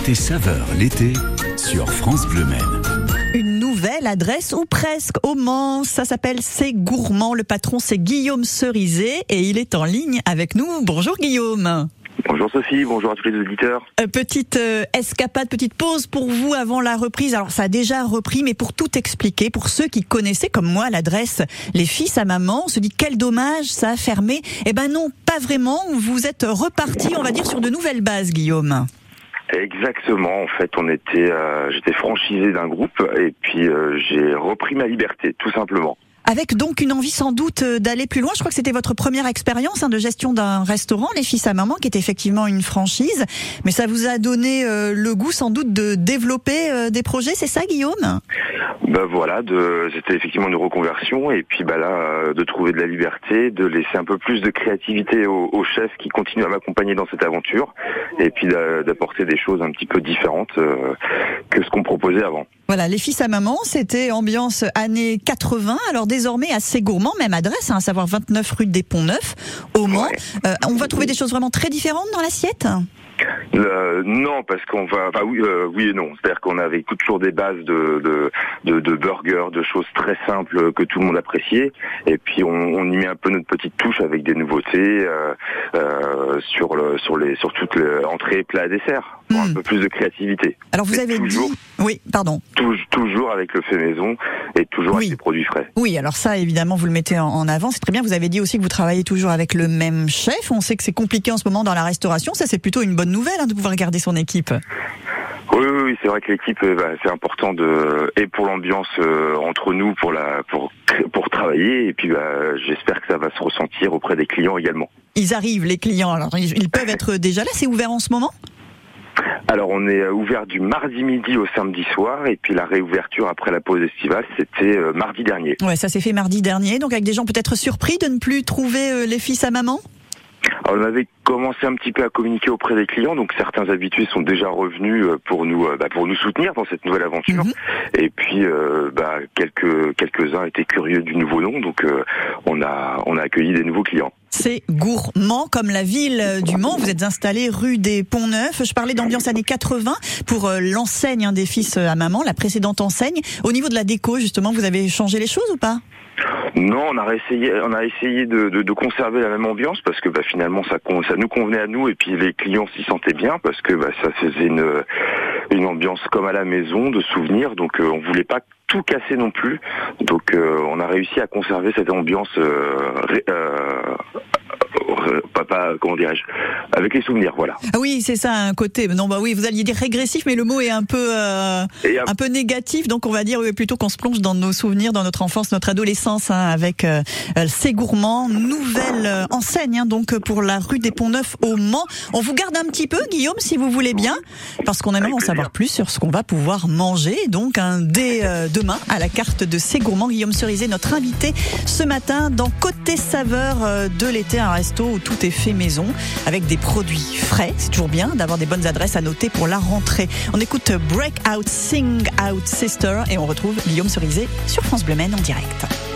Côté saveur l'été sur France Bleu Maine. Une nouvelle adresse ou presque au Mans. Ça s'appelle C'est Gourmand. Le patron c'est Guillaume Cerizet et il est en ligne avec nous. Bonjour Guillaume. Bonjour Sophie, bonjour à tous les auditeurs. Euh, petite euh, escapade, petite pause pour vous avant la reprise. Alors ça a déjà repris, mais pour tout expliquer, pour ceux qui connaissaient comme moi l'adresse Les Fils à Maman, on se dit quel dommage, ça a fermé. Eh ben non, pas vraiment. Vous êtes reparti, on va dire, sur de nouvelles bases, Guillaume. Exactement. En fait, on était, euh, j'étais franchisé d'un groupe et puis euh, j'ai repris ma liberté, tout simplement. Avec donc une envie sans doute euh, d'aller plus loin. Je crois que c'était votre première expérience hein, de gestion d'un restaurant, les Fils à Maman, qui est effectivement une franchise. Mais ça vous a donné euh, le goût sans doute de développer euh, des projets, c'est ça, Guillaume? Bah voilà, c'était effectivement une reconversion et puis bah là, de trouver de la liberté, de laisser un peu plus de créativité au, au chef qui continue à m'accompagner dans cette aventure et puis d'a- d'apporter des choses un petit peu différentes que ce qu'on proposait avant. Voilà, les Fils à Maman, c'était ambiance années 80. Alors désormais assez gourmand, même adresse, hein, à savoir 29 rue des Ponts Neufs, au Mans. Ouais. Euh, on va trouver des choses vraiment très différentes dans l'assiette Euh, non, parce qu'on va, oui, euh, oui et non. C'est-à-dire qu'on avait toujours des bases de, de, de, de burgers, de choses très simples que tout le monde appréciait, et puis on, on y met un peu notre petite touche avec des nouveautés euh, sur le, sur les, sur toutes les entrées, plats, desserts, pour Hmm. un peu plus de créativité. Alors vous Mais avez toujours, dit... Oui, pardon. tou- toujours avec le fait maison et toujours Oui. avec des produits frais. Oui, alors ça, évidemment, vous le mettez en, avant. C'est très bien. Vous avez dit aussi que vous travaillez toujours avec le même chef. On sait que c'est compliqué en ce moment dans la restauration. Ça, c'est plutôt une bonne nouvelle hein, de pouvoir garder son équipe. Oui, oui, oui, c'est vrai que l'équipe, euh, bah, c'est important de et pour l'ambiance euh, entre nous, pour la, pour pour travailler, et puis bah, j'espère que ça va se ressentir auprès des clients également. Ils arrivent, les clients. Alors, ils, ils peuvent être déjà là. C'est ouvert en ce moment? Alors on est euh, ouvert du mardi midi au samedi soir, et puis la réouverture après la pause estivale, c'était euh, mardi dernier. Ouais, ça s'est fait mardi dernier. Donc, avec des gens peut-être surpris de ne plus trouver euh, les fils à maman? Alors, on avait commencé un petit peu à communiquer auprès des clients, donc certains habitués sont déjà revenus euh, pour nous euh, bah, pour nous soutenir dans cette nouvelle aventure. Mhm. Et puis euh, bah, quelques quelques uns étaient curieux du nouveau nom, donc euh, on a on a accueilli des nouveaux clients. C'est gourmand comme la ville du Mans. Vous êtes installé rue des Ponts Neufs. Je parlais d'ambiance années 80 pour l'enseigne hein, des fils à maman, la précédente enseigne. Au niveau de la déco, justement, vous avez changé les choses ou pas? Non, on a essayé, de, conserver la même ambiance parce que bah, finalement ça, nous convenait à nous et puis les clients s'y sentaient bien parce que bah, ça faisait une, ambiance comme à la maison, de souvenirs. Donc euh, on voulait pas tout casser non plus. Donc euh, on a réussi à conserver cette ambiance, euh, euh, pas, pas- comment dirais-je, avec les souvenirs, voilà. Ah oui, c'est ça, un côté. Non, bah oui, vous alliez dire régressif, mais le mot est un peu, euh, un peu négatif. Donc, on va dire oui, plutôt qu'on se plonge dans nos souvenirs, dans notre enfance, notre adolescence, hein, avec euh, euh, C'est Gourmand, nouvelle euh, enseigne, hein, donc pour la rue des Ponts Neufs au Mans. On vous garde un petit peu, Guillaume, si vous voulez bien, parce qu'on aimerait en savoir plus sur ce qu'on va pouvoir manger. Donc, un dès euh, demain à la carte de C'est Gourmand, Guillaume Cerizet, notre invité ce matin dans Côté Saveur euh, de l'été, resto où tout est fait maison, avec des produits frais. C'est toujours bien d'avoir des bonnes adresses à noter pour la rentrée. On écoute Break Out, Sing Out Sister et on retrouve Guillaume Cerizet sur France Bleu en direct.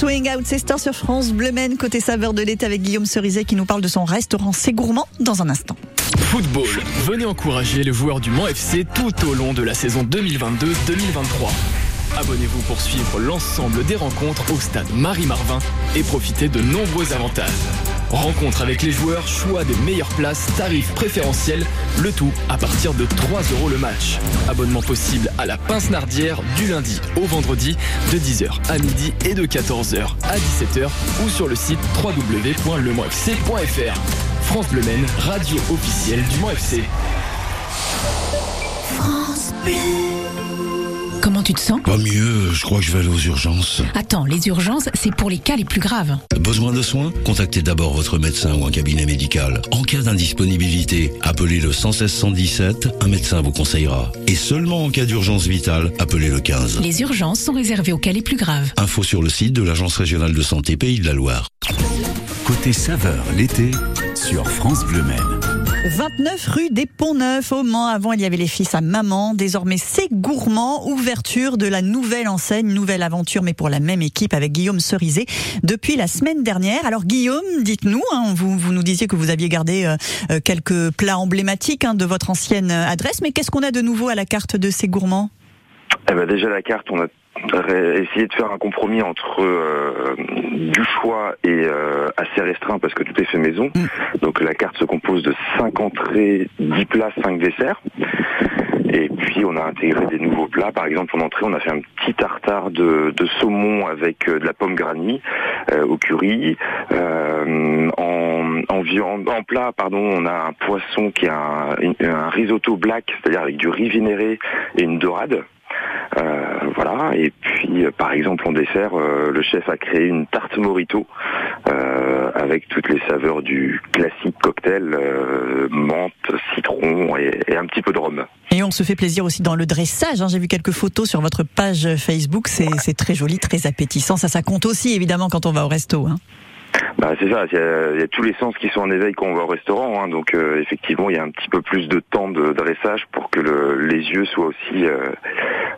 Swing Out Sister sur France Bleu Maine, côté saveur de l'été avec Guillaume Cerizet qui nous parle de son restaurant C'est Gourmand dans un instant. Football. Venez encourager les joueurs du Mans FC tout au long de la saison 2022-2023. Abonnez-vous pour suivre l'ensemble des rencontres au stade Marie-Marvin et profitez de nombreux avantages. Rencontre avec les joueurs, choix des meilleures places, tarifs préférentiels, le tout à partir de 3 euros le match. Abonnement possible à la Pince Nardière du lundi au vendredi de 10h à midi et de 14h à 17h ou sur le site www.lemontfc.fr. France Bleu radio officielle du Mans FC. Comment tu te sens Pas mieux, je crois que je vais aller aux urgences. Attends, les urgences, c'est pour les cas les plus graves. Besoin de soins Contactez d'abord votre médecin ou un cabinet médical. En cas d'indisponibilité, appelez le 116 117, un médecin vous conseillera. Et seulement en cas d'urgence vitale, appelez le 15. Les urgences sont réservées aux cas les plus graves. Info sur le site de l'Agence régionale de santé Pays de la Loire. Côté saveur l'été sur France Bleu Maine. 29 rue des Ponts Neufs au Mans. Avant, il y avait les fils à maman. Désormais, c'est gourmand. Ouverture de la nouvelle enseigne, nouvelle aventure, mais pour la même équipe avec Guillaume Cerizet depuis la semaine dernière. Alors, Guillaume, dites-nous, hein, vous, vous nous disiez que vous aviez gardé euh, euh, quelques plats emblématiques hein, de votre ancienne adresse, mais qu'est-ce qu'on a de nouveau à la carte de ces gourmands? Eh ben déjà la carte, on a essayé de faire un compromis entre euh, du choix et euh, assez restreint parce que tout est fait maison. Donc la carte se compose de 5 entrées, 10 plats, 5 desserts. Et puis on a intégré des nouveaux plats. Par exemple en entrée, on a fait un petit tartare de, de saumon avec euh, de la pomme granny euh, au curry. En, en viande, en plat, pardon, on a un poisson qui a un, un risotto black, c'est-à-dire avec du riz vinaigré et une dorade. Euh, voilà. Et puis, euh, par exemple, en dessert, euh, le chef a créé une tarte morito euh, avec toutes les saveurs du classique cocktail, euh, menthe, citron et, et un petit peu de rhum. Et on se fait plaisir aussi dans le dressage. hein. J'ai vu quelques photos sur votre page Facebook. C'est c'est très joli, très appétissant. Ça, ça compte aussi, évidemment, quand on va au resto. hein. Bah, c'est ça, il y, a, il y a tous les sens qui sont en éveil quand on va au restaurant. hein. donc, euh, effectivement, il y a un petit peu plus de temps de dressage pour que le- les yeux soient aussi euh,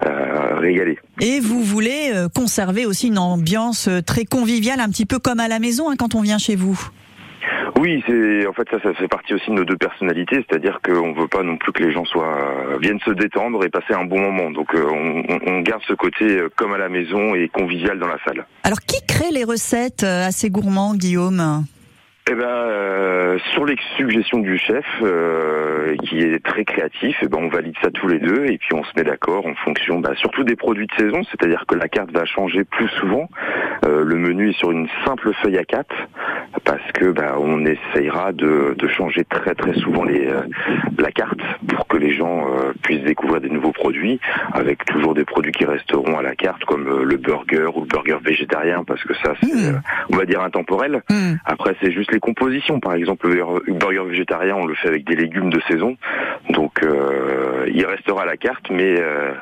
euh, régalés. Et vous voulez euh, conserver aussi une ambiance euh, très conviviale, un petit peu comme à la maison hein, quand on vient chez vous? Oui, c'est en fait ça, ça fait partie aussi de nos deux personnalités, c'est-à-dire qu'on veut pas non plus que les gens soient viennent se détendre et passer un bon moment. Donc euh, on, garde ce côté euh, comme à la maison et convivial dans la salle. Alors, qui crée les recettes euh, assez gourmands, Guillaume? Eh ben, euh, sur les suggestions du chef, euh, qui est très créatif, eh ben, on valide ça tous les deux et puis on se met d'accord en fonction, bah, surtout des produits de saison, c'est-à-dire que la carte va changer plus souvent. Euh, le menu est sur une simple feuille à 4 parce que bah, on essayera de, de changer très très souvent les, euh, la carte pour que les gens euh, puissent découvrir des nouveaux produits avec toujours des produits qui resteront à la carte comme euh, le burger ou le burger végétarien parce que ça c'est Mmh. euh, on va dire intemporel. Hmm. Après, c'est juste les compositions. Par exemple, le burger- burger végétarien, on le fait avec des légumes de saison. Donc, euh, il restera à la carte, mais euh,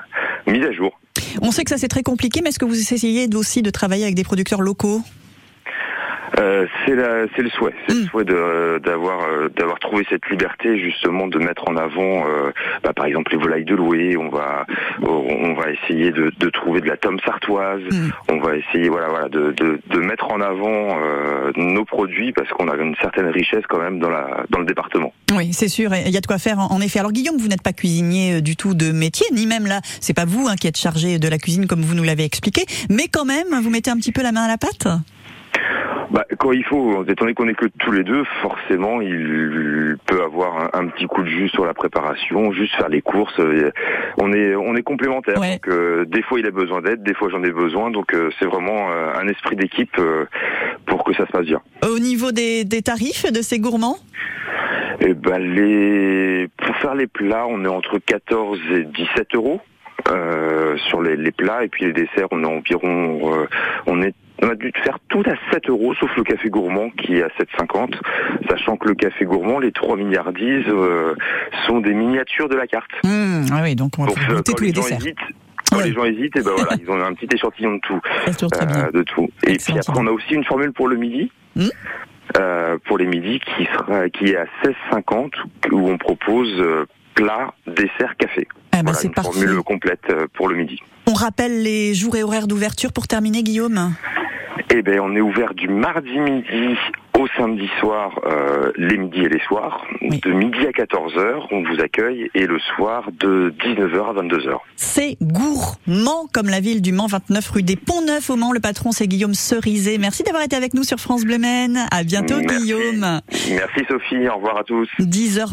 mise à jour. On sait que ça c'est très compliqué, mais est-ce que vous essayez aussi de travailler avec des producteurs locaux? Euh, c'est la- c'est le souhait. C'est Mm. le souhait de- d'avoir euh, d'avoir trouvé cette liberté, justement, de mettre en avant, euh, bah, par exemple, les volailles de louer. On va on va essayer de, de trouver de la tome sartoise. Mm. On va essayer, voilà, voilà, de, de, de mettre en avant euh, nos produits parce qu'on a une certaine richesse quand même dans la dans le département. Oui, c'est sûr, il y a de quoi faire en en effet. Alors Guillaume, vous n'êtes pas cuisinier euh, du tout de métier, ni même là, c'est pas vous hein, qui êtes chargé de la cuisine comme vous nous l'avez expliqué, mais quand même, vous mettez un petit peu la main à la pâte? Bah, quand il faut, étant donné qu'on est que tous les deux, forcément, il peut avoir un, un petit coup de jus sur la préparation, juste faire les courses. euh, On est, on est complémentaires. Ouais. Donc, euh, des fois, il a besoin d'aide, des fois, j'en ai besoin. Donc, euh, c'est vraiment euh, un esprit d'équipe euh, pour que ça se passe bien. Au niveau des, des tarifs de ces gourmands? Et ben, les, pour faire les plats, on est entre 14 et 17 euros. euh, sur les, les plats et puis les desserts on est environ euh, on est on a dû faire tout à 7 euros sauf le café gourmand qui est à 7,50 sachant que le café gourmand les 3 milliardises euh, sont des miniatures de la carte Hum, ah oui, donc on va pouvoir euh, goûter quand tous les desserts. hésitent quand Ouais. les gens hésitent et ben voilà ils ont un petit échantillon de tout euh, de tout. Et Excellent puis après, on a aussi une formule pour le midi. Hmm. Euh, pour les midis qui sera qui est à 16,50 où on propose euh, plat, dessert, café. Eh ben, voilà, c'est une parfait. formule complète pour le midi. On rappelle les jours et horaires d'ouverture pour terminer, Guillaume? Eh ben, on est ouvert du mardi midi au samedi soir, euh, les midis et les soirs. Oui. De midi à 14h, on vous accueille et le soir de 19h à 22h. C'est gourmand comme la ville du Mans, 29 rue des Ponts Neufs au Mans. Le patron, c'est Guillaume Cerizet. Merci d'avoir été avec nous sur France Bleu Maine. À bientôt, Merci. Guillaume. Merci Sophie, au revoir à tous. 10h